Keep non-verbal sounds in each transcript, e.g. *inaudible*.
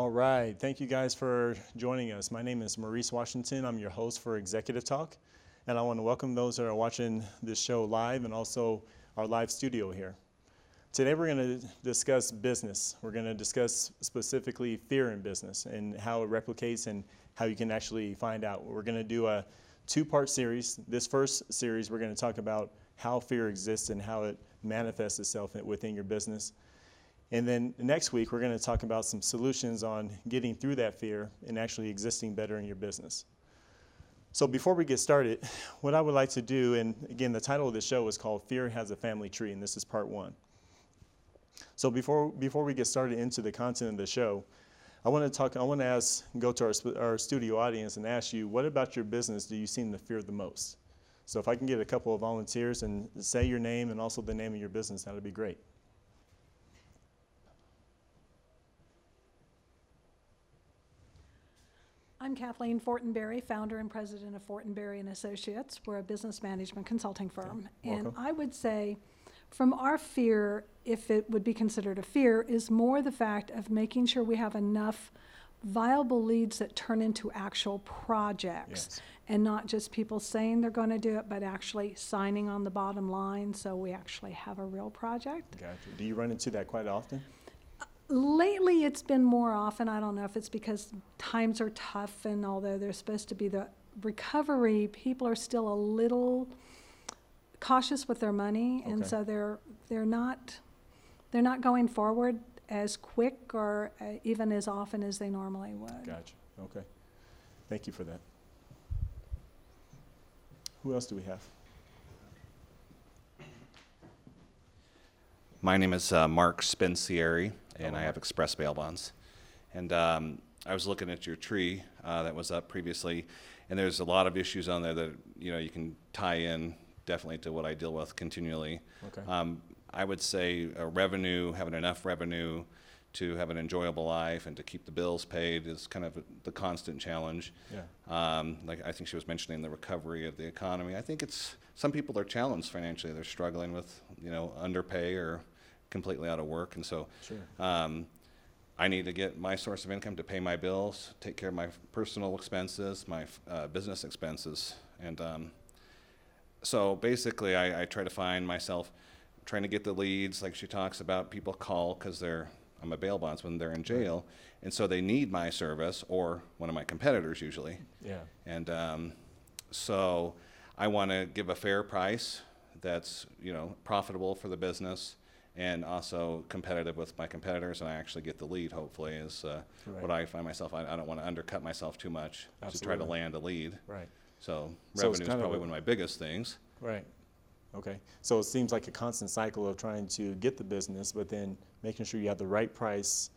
All right. Thank you guys for joining us. My name is Maurice Washington. I'm your host for Executive Talk. And I want to welcome those that are watching this show live and also our live studio here. Today we're going to discuss business. We're going to discuss specifically fear in business and how it replicates and how you can actually find out. We're going to do a two part series. This first series, we're going to talk about how fear exists and how it manifests itself within your business. And then next week, we're going to talk about some solutions on getting through that fear and actually existing better in your business. So, before we get started, what I would like to do, and again, the title of the show is called Fear Has a Family Tree, and this is part one. So, before, before we get started into the content of the show, I want to talk, I want to ask, go to our, our studio audience and ask you, what about your business do you seem to fear the most? So, if I can get a couple of volunteers and say your name and also the name of your business, that would be great. I'm Kathleen Fortenberry, founder and president of Fortenberry and Associates. We're a business management consulting firm. And welcome. I would say, from our fear, if it would be considered a fear, is more the fact of making sure we have enough viable leads that turn into actual projects. Yes. And not just people saying they're going to do it, but actually signing on the bottom line so we actually have a real project. Gotcha. Do you run into that quite often? Lately, it's been more often. I don't know if it's because times are tough, and although there's supposed to be the recovery, people are still a little cautious with their money, and Okay. so they're they're not they're not going forward as quick or uh, even as often as they normally would. Gotcha. Okay. Thank you for that. Who else do we have? My name is uh, Mark Spencieri, and Oh, I have Express Bail Bonds. And um, I was looking at your tree uh, that was up previously, and there's a lot of issues on there that you know you can tie in definitely to what I deal with continually. Okay. Um, I would say uh, revenue, having enough revenue to have an enjoyable life and to keep the bills paid is kind of the constant challenge. Yeah. Um, like I think she was mentioning the recovery of the economy. I think it's some people are challenged financially. They're struggling with you know underpay or completely out of work, and so Sure. um, I need to get my source of income to pay my bills, take care of my personal expenses, my uh, business expenses, and um, so basically, I, I try to find myself trying to get the leads, like she talks about. People call because they're I'm a bail bondsman, they're in jail, and so they need my service or one of my competitors usually. Yeah. And um, so I want to give a fair price that's you know profitable for the business and also competitive with my competitors, and I actually get the lead. Hopefully, is uh, what I find myself. I, I don't want to undercut myself too much to try to land a lead. Right. So So revenue is probably one of my biggest things. Right. Okay. So it seems like a constant cycle of trying to get the business, but then making sure you have the right price,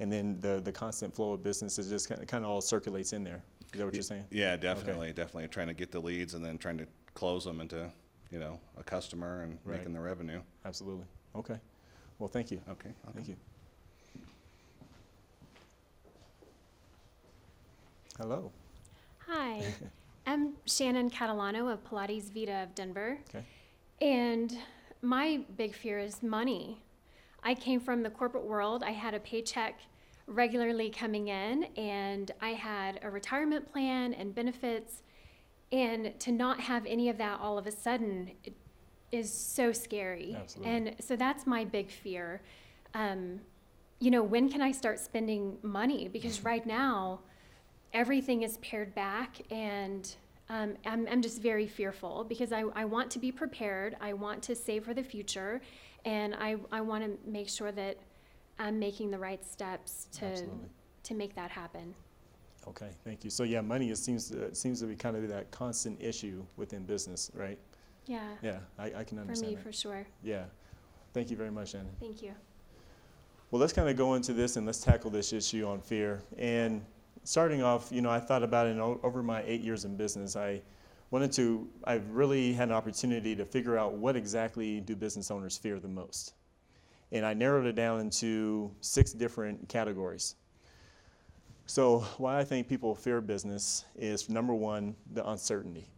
and then the the constant flow of business is just kind of, kind of all circulates in there. Is that what you're saying? Yeah, definitely, definitely trying to get the leads and then trying to close them into you know a customer and Right. making the revenue. Absolutely. Okay. Well, thank you. Okay. Thank you. Hello. Hi, *laughs* I'm Shannon Catalano of Pilates Vita of Denver. Okay. And my big fear is money. I came from the corporate world. I had a paycheck regularly coming in, and I had a retirement plan and benefits. And to not have any of that all of a sudden it is so scary. Absolutely. And so that's my big fear. Um, you know, when can I start spending money? Because right now, everything is pared back and um, I'm, I'm just very fearful because I, I want to be prepared. I want to save for the future. And I, I want to make sure that I'm making the right steps to, Absolutely. to make that happen. Okay. Thank you. So yeah, money is, seems to, seems to be kind of that constant issue within business, right? Yeah, Yeah, I, I can understand. for me, that. for sure. Yeah. Thank you very much, Anna. Thank you. Well, let's kind of go into this and let's tackle this issue on fear. And starting off, you know, I thought about it over my eight years in business. I wanted to, I've really had an opportunity to figure out what exactly do business owners fear the most. And I narrowed it down into six different categories. So, why I think people fear business is number one, the uncertainty.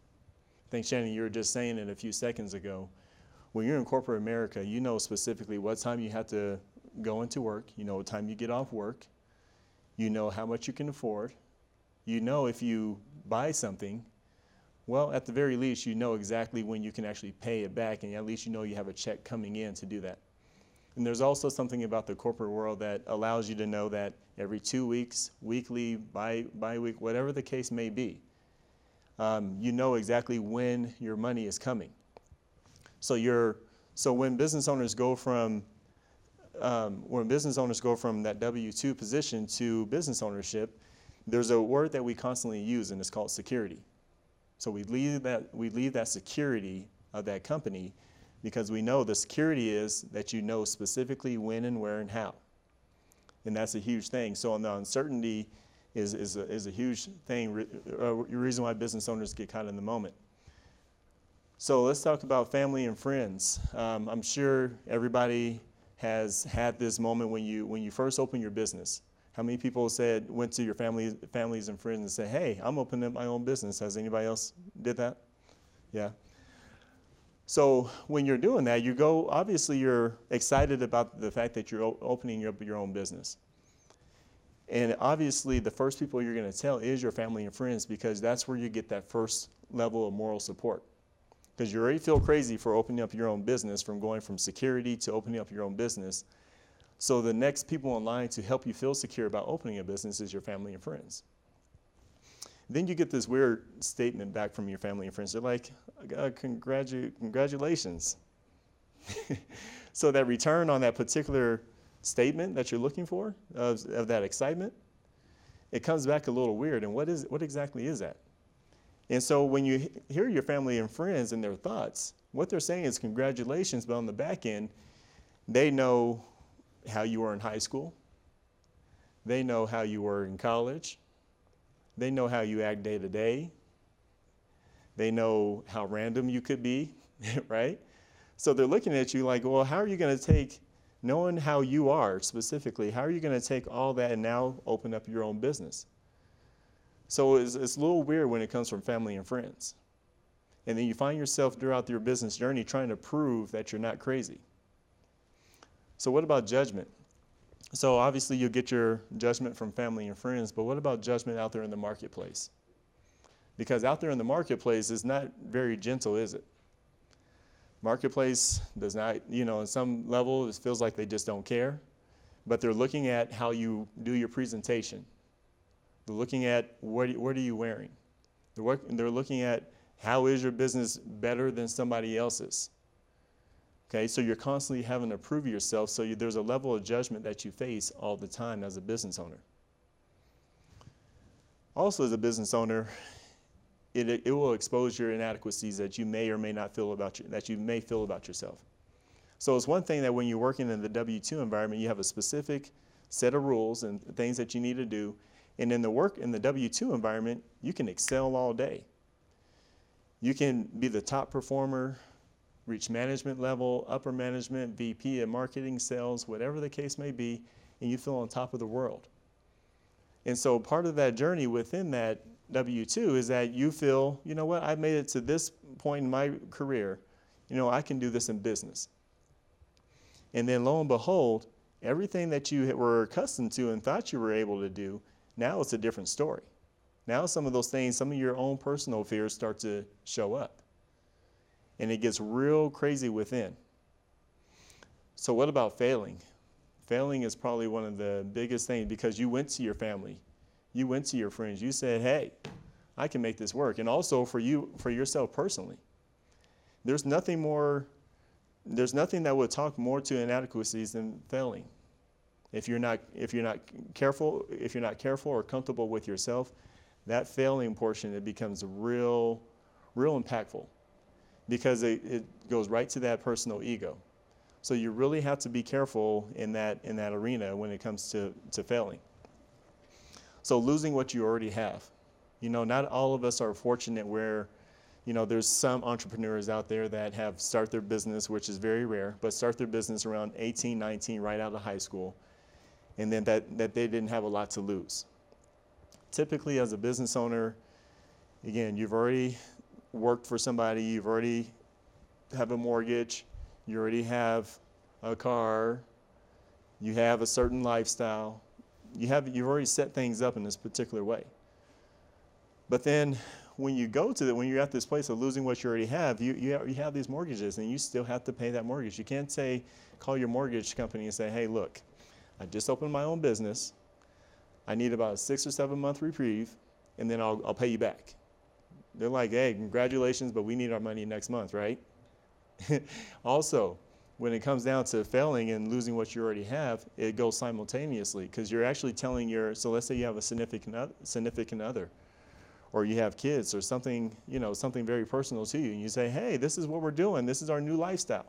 Think, Shannon, you were just saying it a few seconds ago. When you're in corporate America, you know specifically what time you have to go into work, you know what time you get off work, You know how much you can afford. You know if you buy something, well, at the very least, you know exactly when you can actually pay it back, and at least you know you have a check coming in to do that. And there's also something about the corporate world that allows you to know that every two weeks, weekly, bi, bi-week, whatever the case may be, um, you know exactly when your money is coming. So you're, so when business owners go from, um, when business owners go from that W-2 position to business ownership, there's a word that we constantly use, and it's called security. So we leave that, we leave that security of that company because we know the security is that you know specifically when and where and how. And that's a huge thing. So on the uncertainty is, is, a, is a huge thing, re- uh, reason why business owners get caught in the moment. So let's talk about family and friends. Um, I'm sure everybody has had this moment when you, when you first open your business. How many people said, went to your family, families and friends and said, hey, I'm opening up my own business. Has anybody else did that? Yeah. So when you're doing that, you go, obviously you're excited about the fact that you're opening up your own business. And obviously the first people you're going to tell is your family and friends because that's where you get that first level of moral support. Because you already feel crazy for opening up your own business, from going from security to opening up your own business. So the next people in line to help you feel secure about opening a business is your family and friends. Then you get this weird statement back from your family and friends. They're like, uh, congratu- congratulations. *laughs* so that return on that particular statement that you're looking for of, of that excitement, it comes back a little weird. And what is what exactly is that? And so when you hear your family and friends and their thoughts, what they're saying is congratulations, but on the back end, they know how you were in high school. They know how you were in college. They know how you act day to day. They know how random you could be, *laughs* right? So they're looking at you like, well, how are you going to take, knowing how you are specifically, how are you going to take all that and now open up your own business? So it's, it's a little weird when it comes from family and friends. And then you find yourself throughout your business journey trying to prove that you're not crazy. So, what about judgment? So, obviously, you'll get your judgment from family and friends, but what about judgment out there in the marketplace? Because out there in the marketplace is not very gentle, is it? Marketplace does not, you know, on some level, it feels like they just don't care, but they're looking at how you do your presentation. They're looking at what, what are you wearing? They're, work, they're looking at how is your business better than somebody else's? Okay, so you're constantly having to prove yourself, so you, there's a level of judgment that you face all the time as a business owner. Also, as a business owner, it, it will expose your inadequacies that you may or may not feel about that you may feel about yourself. So it's one thing that when you're working in the W-2 environment, you have a specific set of rules and things that you need to do. And in the work in the W-2 environment, you can excel all day. You can be the top performer, reach management level, upper management, VP of marketing, sales, whatever the case may be, and you feel on top of the world. And so part of that journey within that W 2 is that you feel, you know what, I've made it to this point in my career. You know, I can do this in business. And then lo and behold, everything that you were accustomed to and thought you were able to do, now it's a different story. Now, some of those things, some of your own personal fears start to show up. And it gets real crazy within. So, what about failing? Failing is probably one of the biggest things because you went to your family, you went to your friends, you said, "Hey, I can make this work." And also for you for yourself personally. There's nothing more there's nothing that would talk more to inadequacies than failing. If you're not if you're not careful, if you're not careful or comfortable with yourself, that failing portion it becomes real real impactful because it, it goes right to that personal ego. So you really have to be careful in that in that arena when it comes to, to failing. So losing what you already have. You know, not all of us are fortunate where, you know, there's some entrepreneurs out there that have start their business, which is very rare, but start their business around 18, 19, right out of high school, and then that, that they didn't have a lot to lose. Typically, as a business owner, again, you've already worked for somebody, you've already have a mortgage, you already have a car, you have a certain lifestyle, you have you've already set things up in this particular way. But then when you go to the when you're at this place of losing what you already have, you you have, you have these mortgages and you still have to pay that mortgage. You can't say call your mortgage company and say, "Hey, look, I just opened my own business. I need about a six or seven month reprieve, and then I'll I'll pay you back." They're like, "Hey, congratulations, but we need our money next month, right?" *laughs* also, when it comes down to failing and losing what you already have, it goes simultaneously because you're actually telling your. So let's say you have a significant oth- significant other, or you have kids, or something you know something very personal to you, and you say, "Hey, this is what we're doing. This is our new lifestyle."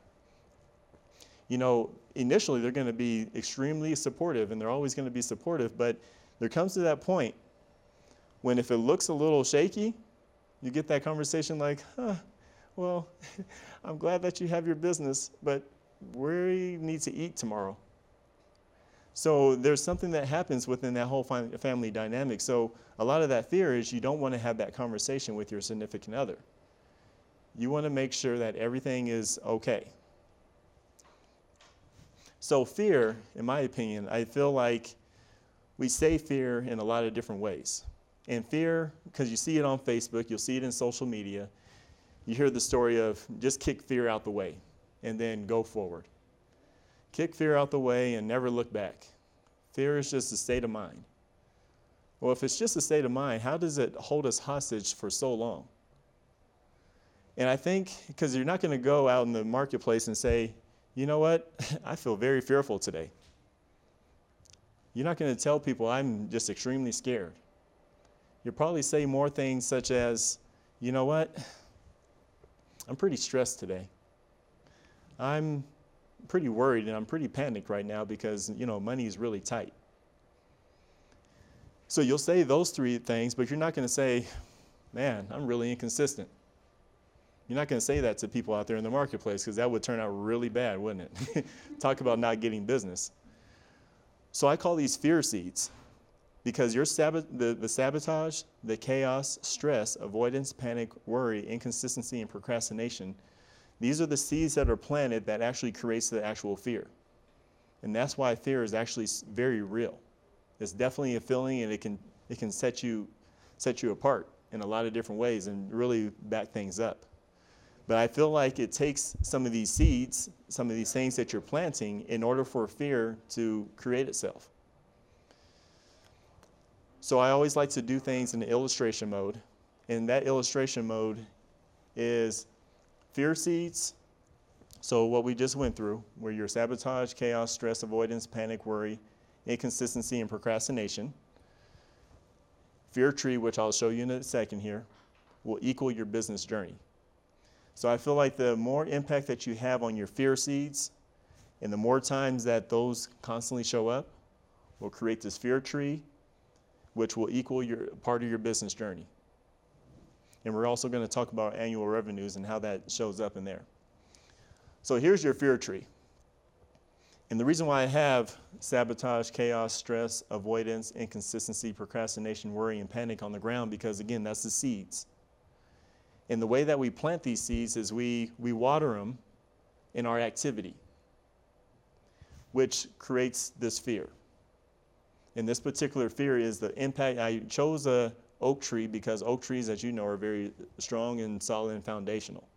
You know, initially they're going to be extremely supportive, and they're always going to be supportive, but there comes to that point when if it looks a little shaky, you get that conversation like, huh, well, *laughs* I'm glad that you have your business, but we need to eat tomorrow. So there's something that happens within that whole family dynamic. So a lot of that fear is you don't want to have that conversation with your significant other. You want to make sure that everything is okay. So fear, in my opinion, I feel like we say fear in a lot of different ways. And fear, because you see it on Facebook, you'll see it in social media, you hear the story of just kick fear out the way and then go forward. Kick fear out the way and never look back. Fear is just a state of mind. Well, if it's just a state of mind, how does it hold us hostage for so long? And I think because you're not going to go out in the marketplace and say, you know what, *laughs* I feel very fearful today. You're not going to tell people I'm just extremely scared. You'll probably say more things such as, you know what, I'm pretty stressed today. I'm pretty worried and I'm pretty panicked right now because, you know, money is really tight. So you'll say those three things, but you're not going to say, man, I'm really inconsistent. You're not going to say that to people out there in the marketplace because that would turn out really bad, wouldn't it? *laughs* Talk about not getting business. So I call these fear seeds because your sabot- the, the sabotage, the chaos, stress, avoidance, panic, worry, inconsistency, and procrastination, these are the seeds that are planted that actually creates the actual fear. And that's why fear is actually very real. It's definitely a feeling and it can, it can set, you, set you apart in a lot of different ways and really back things up. But I feel like it takes some of these seeds, some of these things that you're planting, in order for fear to create itself. So I always like to do things in the illustration mode. And that illustration mode is fear seeds. So what we just went through, where your sabotage, chaos, stress, avoidance, panic, worry, inconsistency, and procrastination. Fear tree, which I'll show you in a second here, will equal your business journey. So I feel like the more impact that you have on your fear seeds, and the more times that those constantly show up, will create this fear tree which will equal your part of your business journey. And we're also going to talk about annual revenues and how that shows up in there. So here's your fear tree. And the reason why I have sabotage, chaos, stress, avoidance, inconsistency, procrastination, worry, and panic on the ground because again, that's the seeds. And the way that we plant these seeds is we, we water them in our activity, which creates this fear. And this particular fear is the impact. I chose a oak tree because oak trees, as you know, are very strong and solid and foundational.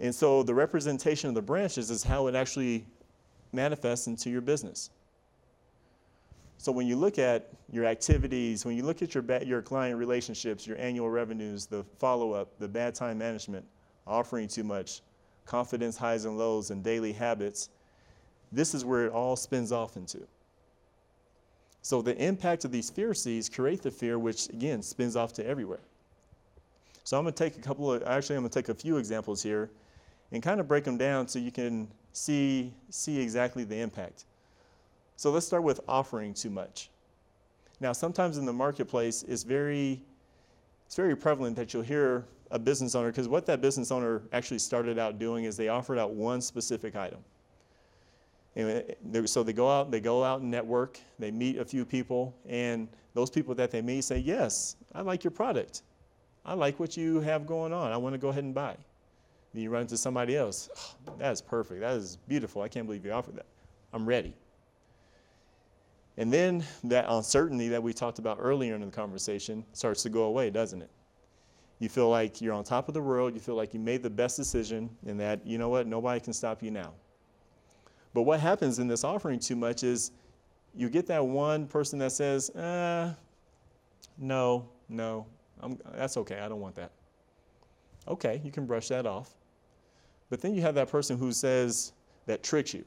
And so the representation of the branches is how it actually manifests into your business. So when you look at your activities, when you look at your, ba- your client relationships, your annual revenues, the follow up, the bad time management, offering too much, confidence highs and lows, and daily habits, this is where it all spins off into. So the impact of these fear seeds create the fear, which again spins off to everywhere. So I'm going to take a couple of, actually, I'm going to take a few examples here and kind of break them down so you can see, see exactly the impact. So let's start with offering too much. Now, sometimes in the marketplace, it's very, it's very prevalent that you'll hear a business owner, because what that business owner actually started out doing is they offered out one specific item. And uh, they- so they go out, they go out and network, they meet a few people, and those people that they meet say, Yes, I like your product. I like what you have going on. I want to go ahead and buy. Then you run into somebody else. "Oh, *sighs* that is perfect. That is beautiful. I can't believe you offered that. I'm ready. And then that uncertainty that we talked about earlier in the conversation starts to go away, doesn't it? You feel like you're on top of the world. You feel like you made the best decision and that, you know what, nobody can stop you now. But what happens in this offering too much is you get that one person that says, uh, no, no, I'm, that's okay. I don't want that. Okay, you can brush that off. But then you have that person who says, that tricks you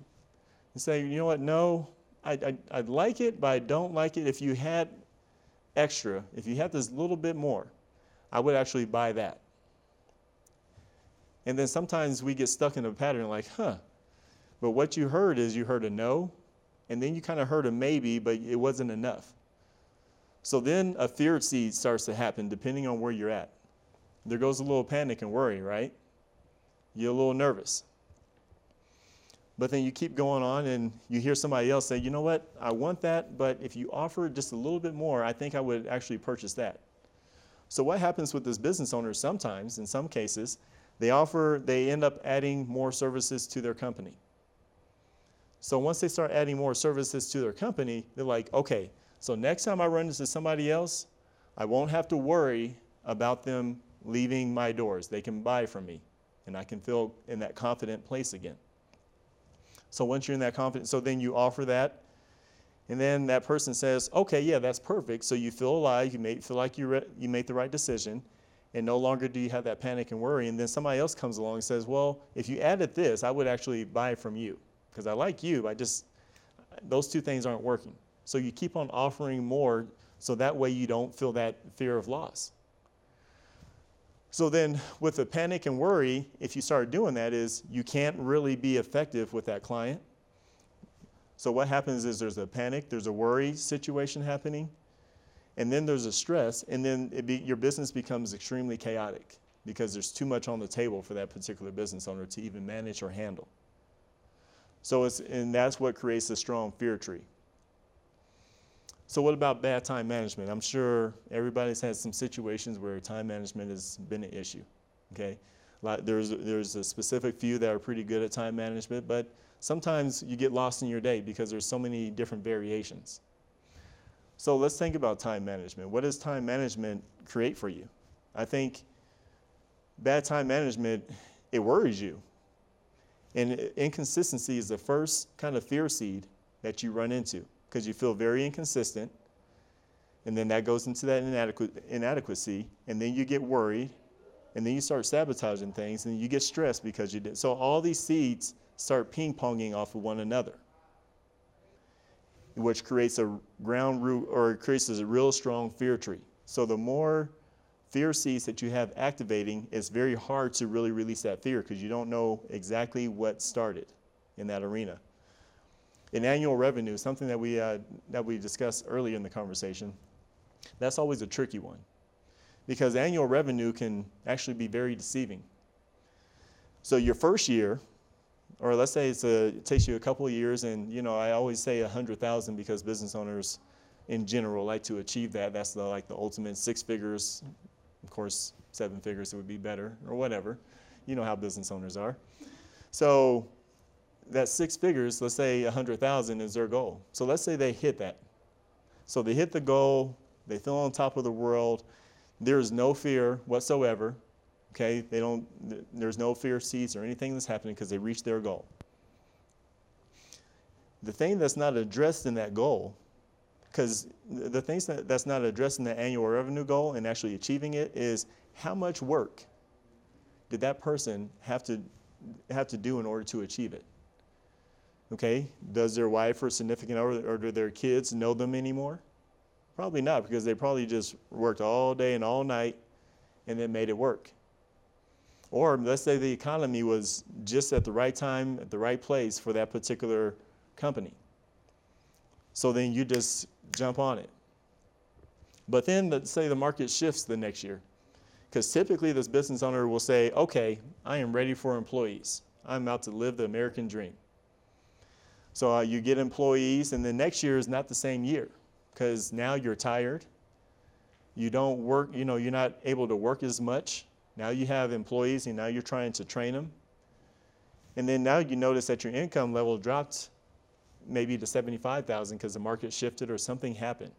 and say, you know what, no, I, I, I'd like it, but I don't like it. If you had extra, if you had this little bit more, I would actually buy that. And then sometimes we get stuck in a pattern like, huh, but what you heard is you heard a no, and then you kind of heard a maybe, but it wasn't enough. So then a fear seed starts to happen depending on where you're at. There goes a little panic and worry, right? You're a little nervous. But then you keep going on and you hear somebody else say, you know what, I want that, but if you offer just a little bit more, I think I would actually purchase that. So what happens with this business owner sometimes, in some cases, they offer, they end up adding more services to their company. So once they start adding more services to their company, they're like, okay, so next time I run into somebody else, I won't have to worry about them leaving my doors. They can buy from me, and I can feel in that confident place again. So once you're in that confidence, so then you offer that, and then that person says, "Okay, yeah, that's perfect." So you feel alive, you may feel like you re- you made the right decision, and no longer do you have that panic and worry. And then somebody else comes along and says, "Well, if you added this, I would actually buy from you because I like you. I just those two things aren't working." So you keep on offering more, so that way you don't feel that fear of loss. So then, with the panic and worry, if you start doing that, is you can't really be effective with that client. So what happens is there's a panic, there's a worry situation happening, and then there's a stress, and then be, your business becomes extremely chaotic because there's too much on the table for that particular business owner to even manage or handle. So it's and that's what creates a strong fear tree. So, what about bad time management? I'm sure everybody's had some situations where time management has been an issue. Okay, like there's there's a specific few that are pretty good at time management, but sometimes you get lost in your day because there's so many different variations. So let's think about time management. What does time management create for you? I think bad time management it worries you, and inconsistency is the first kind of fear seed that you run into because you feel very inconsistent. And then that goes into that inadequ- inadequacy. And then you get worried. And then you start sabotaging things. And you get stressed because you did. So all these seeds start ping ponging off of one another, which creates a ground root or creates a real strong fear tree. So the more fear seeds that you have activating, it's very hard to really release that fear because you don't know exactly what started in that arena in annual revenue, something that we, uh, that we discussed earlier in the conversation, that's always a tricky one because annual revenue can actually be very deceiving. So your first year, or let's say a, it takes you a couple of years, and you know I always say a hundred thousand because business owners, in general, like to achieve that. That's the like the ultimate six figures. Of course, seven figures would be better, or whatever. You know how business owners are. So that six figures, let's say 100,000 is their goal. So let's say they hit that. So they hit the goal, they feel on top of the world. There's no fear whatsoever. Okay, they don't. There's no fear seeds or anything that's happening because they reached their goal. The thing that's not addressed in that goal, because the things that, that's not addressing the annual revenue goal and actually achieving it is how much work did that person have to have to do in order to achieve it? Okay, does their wife or significant other or do their kids know them anymore? Probably not, because they probably just worked all day and all night and then made it work. Or let's say the economy was just at the right time, at the right place for that particular company. So then you just jump on it. But then let's say the market shifts the next year. Because typically this business owner will say, okay, I am ready for employees. I'm out to live the American dream. So uh, you get employees, and the next year is not the same year because now you're tired. You don't work, you know, you're not able to work as much. Now you have employees, and now you're trying to train them. And then now you notice that your income level dropped maybe to 75,000 because the market shifted or something happened.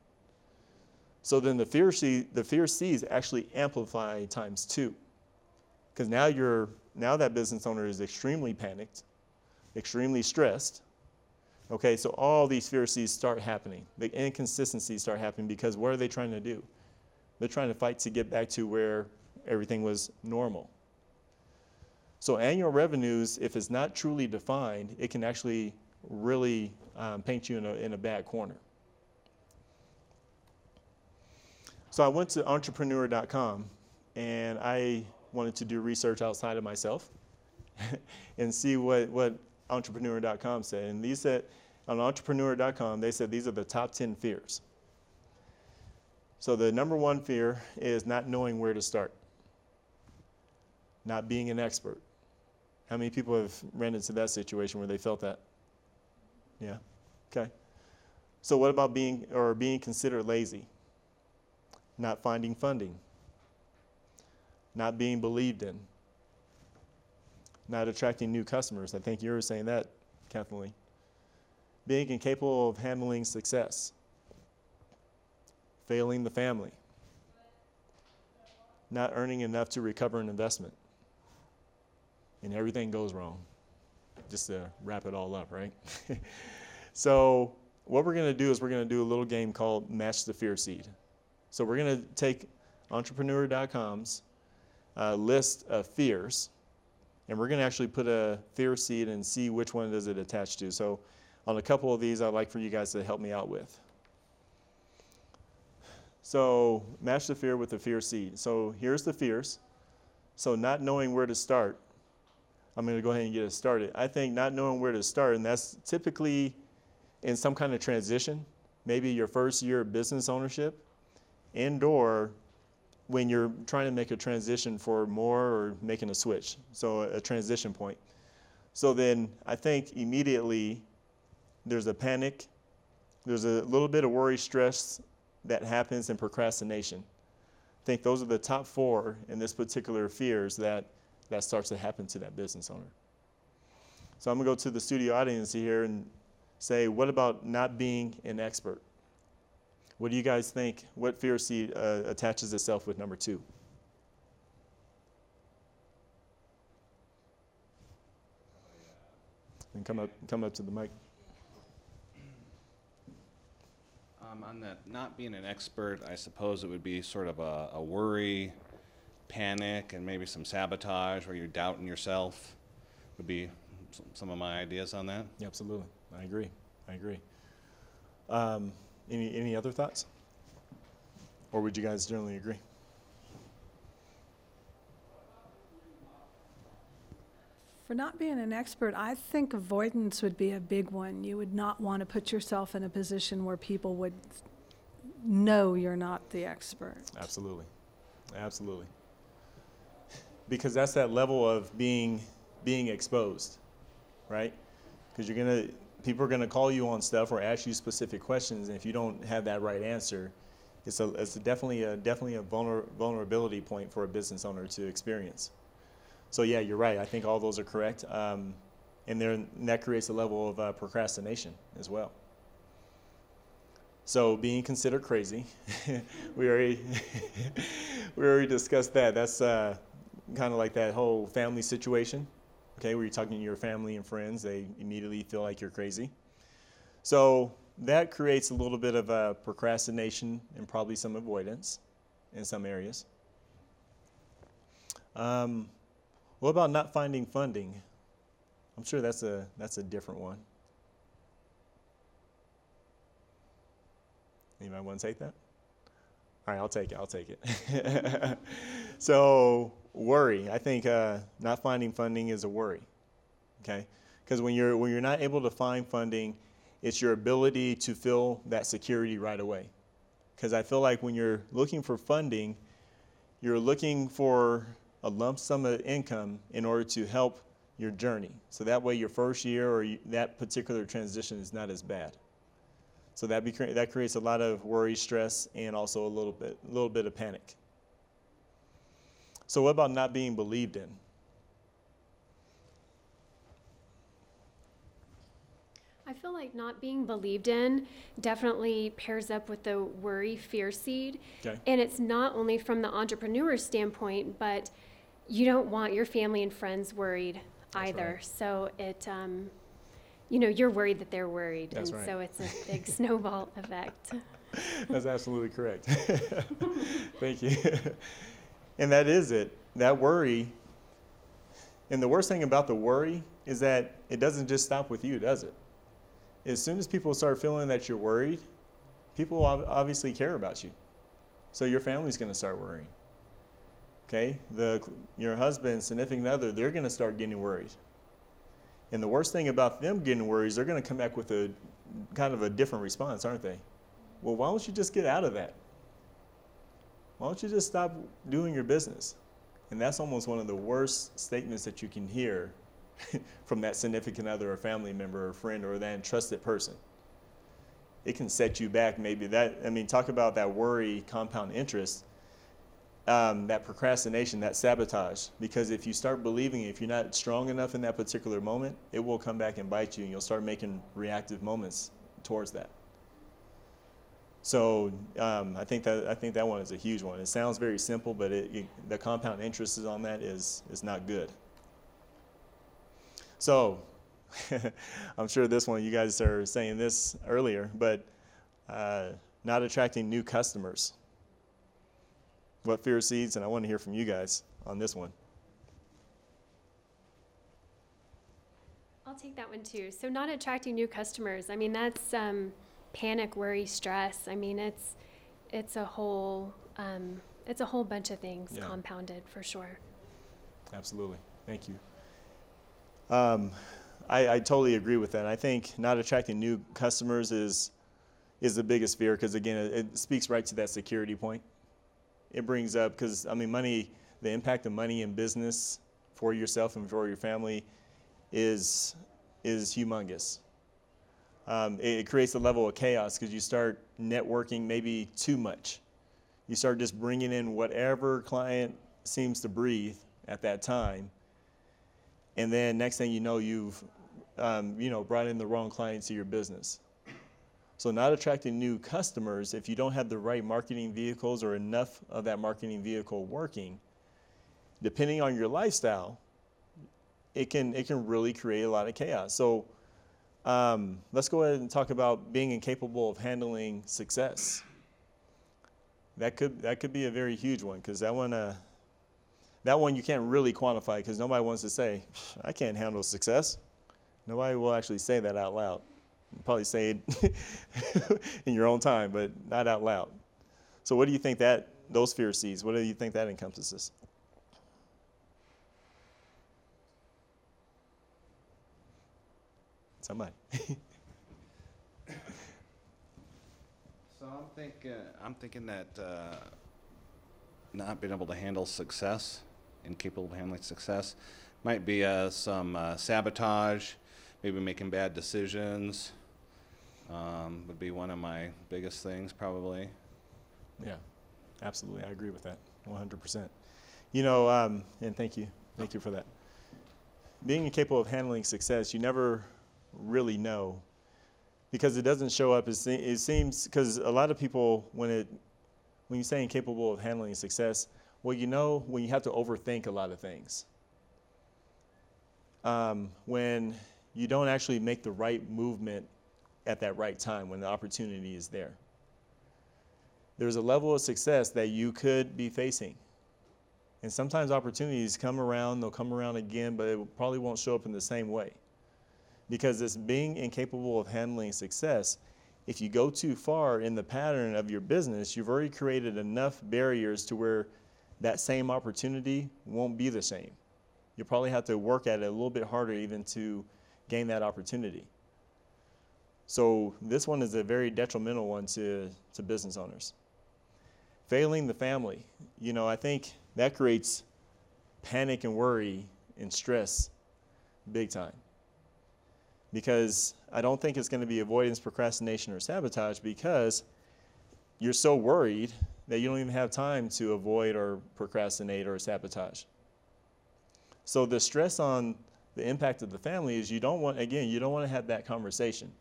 So then the fear the fear seeds actually amplify times two. Because now you're now that business owner is extremely panicked, extremely stressed. Okay, so all these fear seeds start happening. The inconsistencies start happening because what are they trying to do? They're trying to fight to get back to where everything was normal. So annual revenues, if it's not truly defined, it can actually really um, paint you in a, in a bad corner. So I went to entrepreneur.com and I wanted to do research outside of myself *laughs* and see what, what entrepreneur.com said. And these said, on entrepreneur.com, they said these are the top 10 fears. So the number one fear is not knowing where to start, not being an expert. How many people have ran into that situation where they felt that? Yeah. Okay. So what about being or being considered lazy? Not finding funding. Not being believed in. Not attracting new customers. I think you were saying that, Kathleen. Being incapable of handling success. Failing the family. Not earning enough to recover an investment and everything goes wrong. Just to wrap it all up, right? *laughs* so, what we're going to do is we're going to do a little game called Match the Fear Seed. So, we're going to take entrepreneur.com's uh, list of fears, and we're going to actually put a fear seed and see which one does it attach to. So, on a couple of these, I'd like for you guys to help me out with. So, match the fear with the fear seed. So, here's the fears. So, not knowing where to start I'm going to go ahead and get it started. I think not knowing where to start, and that's typically in some kind of transition, maybe your first year of business ownership, and or when you're trying to make a transition for more or making a switch, so a transition point. So then I think immediately there's a panic, there's a little bit of worry, stress that happens, and procrastination. I think those are the top four in this particular fears that that starts to happen to that business owner. So I'm to go to the studio audience here and say, what about not being an expert? What do you guys think? What fear seed uh, attaches itself with number two? And come up, come up to the mic. Um, on that, not being an expert, I suppose it would be sort of a, a worry, panic and maybe some sabotage where you're doubting yourself would be some of my ideas on that. Yeah, absolutely. I agree. I agree. Um, any, any other thoughts? Or would you guys generally agree? For not being an expert, I think avoidance would be a big one. You would not want to put yourself in a position where people would know you're not the expert. Absolutely. Absolutely because that's that level of being being exposed, right? Because you're gonna people are gonna call you on stuff or ask you specific questions, and if you don't have that right answer, it's a it's a definitely a definitely a vulner, vulnerability point for a business owner to experience. So yeah, you're right. I think all those are correct, um, and there that creates a level of uh, procrastination as well. So being considered crazy, *laughs* we already *laughs* we already discussed that. That's uh, kind of like that whole family situation, okay, where you're talking to your family and friends, they immediately feel like you're crazy. So that creates a little bit of a procrastination and probably some avoidance in some areas. Um, what about not finding funding? I'm sure that's a that's a different one. Anybody want to take that? All right, I'll take it. I'll take it. *laughs* so worry. I think uh, not finding funding is a worry. Okay, because when you're when you're not able to find funding, it's your ability to fill that security right away. Because I feel like when you're looking for funding, you're looking for a lump sum of income in order to help your journey. So that way, your first year or that particular transition is not as bad. So that be, that creates a lot of worry, stress, and also a little bit a little bit of panic. So, what about not being believed in? I feel like not being believed in definitely pairs up with the worry fear seed. Okay. And it's not only from the entrepreneur's standpoint, but you don't want your family and friends worried either. right. So it, um, you know, you're worried that they're worried. That's and right. so it's a big *laughs* snowball effect. That's absolutely correct. *laughs* Thank you. And that is it. That worry. And the worst thing about the worry is that it doesn't just stop with you, does it? As soon as people start feeling that you're worried, people obviously care about you. So your family's going to start worrying. Okay? The your husband, significant other, they're going to start getting worried. And the worst thing about them getting worried is they're going to come back with a kind of a different response, aren't they? Well, why don't you just get out of that? Why don't you just stop doing your business? And that's almost one of the worst statements that you can hear *laughs* from that significant other or family member or friend or that trusted person. It can set you back maybe that, I mean, talk about that worry compound interest, um, that procrastination, that sabotage. Because if you start believing, if you're not strong enough in that particular moment, it will come back and bite you and you'll start making reactive moments towards that. So um, I think that I think that one is a huge one. It sounds very simple, but it, it, the compound interest on that is is not good. So *laughs* I'm sure this one you guys are saying this earlier, but uh, not attracting new customers. What fear seeds? And I want to hear from you guys on this one. I'll take that one too. So not attracting new customers. I mean, that's um, panic, worry, stress. I mean, it's it's a whole um, it's a whole bunch of things Yeah. compounded for sure. Absolutely. Thank you. Um, I, I totally agree with that. I think not attracting new customers is is the biggest fear because again, it, it speaks right to that security point. It brings up because I mean, money, the impact of money in business for yourself and for your family is is humongous. Um, it, it creates a level of chaos because you start networking maybe too much. You start just bringing in whatever client seems to breathe at that time, and then next thing you know, you've um, you know brought in the wrong clients to your business. So not attracting new customers if you don't have the right marketing vehicles or enough of that marketing vehicle working, depending on your lifestyle, it can it can really create a lot of chaos. So um, let's go ahead and talk about being incapable of handling success. That could that could be a very huge one because that one uh, that one you can't really quantify because nobody wants to say I can't handle success. Nobody will actually say that out loud. You probably say it *laughs* in your own time, but not out loud. So what do you think that those fear seeds? What do you think that encompasses? Somebody. *laughs* So I'm thinking, I'm thinking that uh, not being able to handle success, incapable of handling success, might be uh, some uh, sabotage, maybe making bad decisions. Um, would be one of my biggest things, probably. Yeah, absolutely. I agree with that 100%. You know, um, and thank you. Thank you for that. Being incapable of handling success, you never really know because it doesn't show up. It, it seems, because a lot of people, when, it, when you say incapable of handling success, well, you know when you have to overthink a lot of things. Um, when you don't actually make the right movement at that right time, when the opportunity is there there's a level of success that you could be facing. And sometimes opportunities come around, they'll come around again, but it probably won't show up in the same way. Because it's being incapable of handling success. If you go too far in the pattern of your business, you've already created enough barriers to where that same opportunity won't be the same. You'll probably have to work at it a little bit harder even to gain that opportunity. So this one is a very detrimental one to, to business owners failing the family. You know, I think that creates panic and worry and stress big time. Because I don't think it's going to be avoidance, procrastination, or sabotage because you're so worried that you don't even have time to avoid or procrastinate or sabotage. So the stress on the impact of the family is you don't want, again, you don't want to have that conversation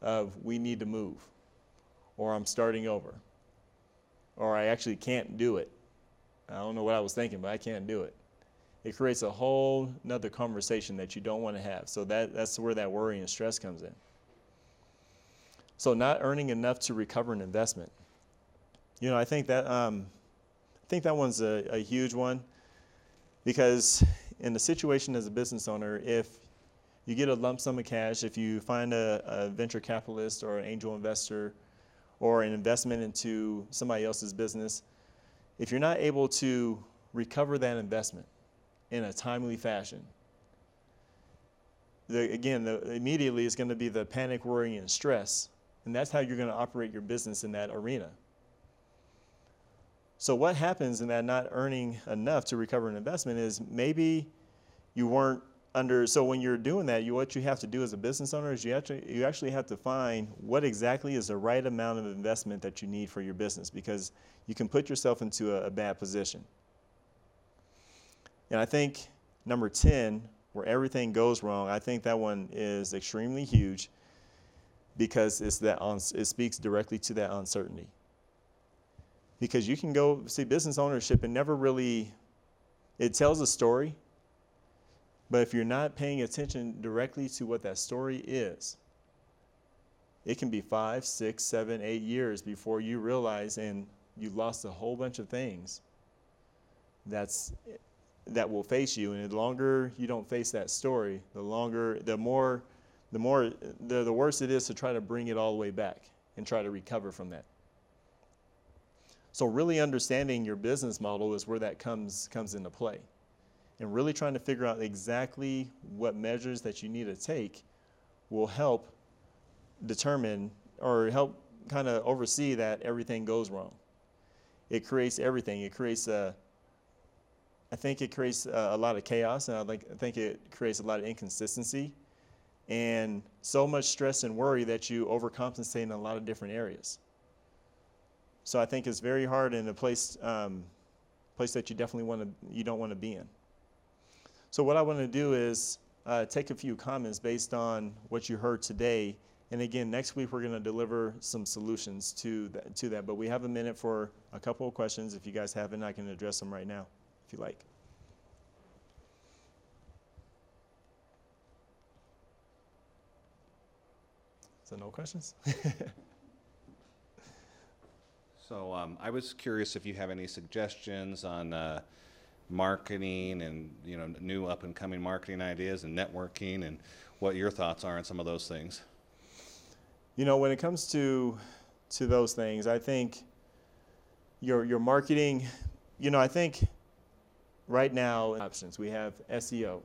of we need to move, or I'm starting over, or I actually can't do it. I don't know what I was thinking, but I can't do it. It creates a whole nother conversation that you don't want to have. So that, that's where that worry and stress comes in. So not earning enough to recover an investment. You know, I think that um, I think that one's a, a huge one because in the situation as a business owner, if you get a lump sum of cash, if you find a, a venture capitalist or an angel investor or an investment into somebody else's business, if you're not able to recover that investment in a timely fashion, the, again, the, immediately is going to be the panic, worry, and stress. And that's how you're going to operate your business in that arena. So, what happens in that not earning enough to recover an investment is maybe you weren't under. So, when you're doing that, you, what you have to do as a business owner is you actually, you actually have to find what exactly is the right amount of investment that you need for your business because you can put yourself into a, a bad position. And I think number 10, where everything goes wrong, I think that one is extremely huge because it's that it speaks directly to that uncertainty. Because you can go see business ownership and never really it tells a story, but if you're not paying attention directly to what that story is, it can be five, six, seven, eight years before you realize and you lost a whole bunch of things. That's that will face you, and the longer you don't face that story, the longer, the more the more the, the worse it is to try to bring it all the way back and try to recover from that. So really understanding your business model is where that comes comes into play. And really trying to figure out exactly what measures that you need to take will help determine or help kind of oversee that everything goes wrong. It creates everything. It creates a I think it creates a, lot of chaos and I think, I think it creates a lot of inconsistency and so much stress and worry that you overcompensate in a lot of different areas. So I think it's very hard in a place um, place that you definitely want to you don't want to be in. So what I want to do is uh, take a few comments based on what you heard today, and again next week we're going to deliver some solutions to that, to that. But we have a minute for a couple of questions. If you guys haven't, I can address them right now, if you like. So no questions? *laughs* So um, I was curious if you have any suggestions on uh, marketing and you know new up and coming marketing ideas and networking and what your thoughts are on some of those things. You know, when it comes to to those things, I think your your marketing. You know, I think right now options we have SEO,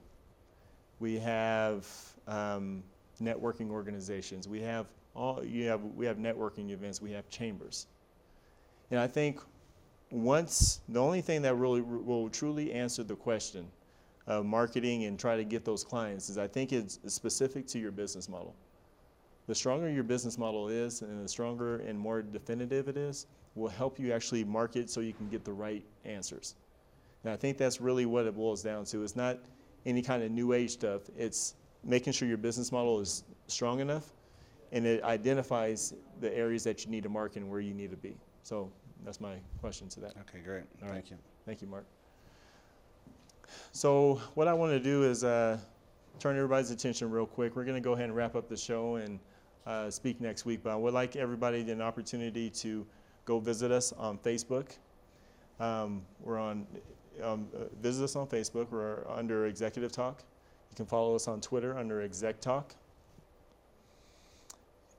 we have um, networking organizations, we have all you have we have networking events, we have chambers. And I think once the only thing that really will truly answer the question of marketing and try to get those clients is I think it's specific to your business model. The stronger your business model is and the stronger and more definitive it is, will help you actually market so you can get the right answers. And I think that's really what it boils down to. It's not any kind of new age stuff. It's making sure your business model is strong enough and it identifies the areas that you need to market and where you need to be. So that's my question to that. Okay, great. All Thank right. you. Thank you, Mark. So what I want to do is uh, turn everybody's attention real quick. We're going to go ahead and wrap up the show and uh, speak next week. But I would like everybody an opportunity to go visit us on Facebook. Um, we're on um, uh, visit us on Facebook. We're under Executive Talk. You can follow us on Twitter under Exec Talk.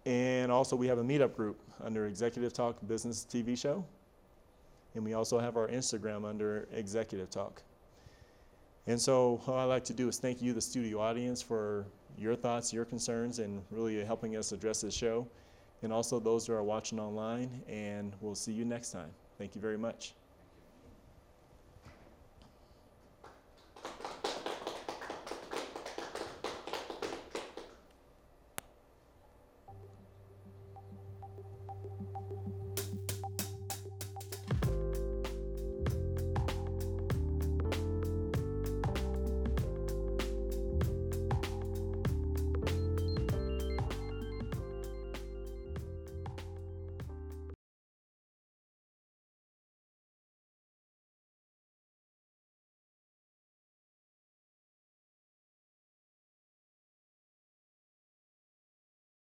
And also, we have a meetup group under Executive Talk Business TV Show. And we also have our Instagram under Executive Talk. And so, what I'd like to do is thank you, the studio audience, for your thoughts, your concerns, and really helping us address this show. And also, those who are watching online, and we'll see you next time. Thank you very much.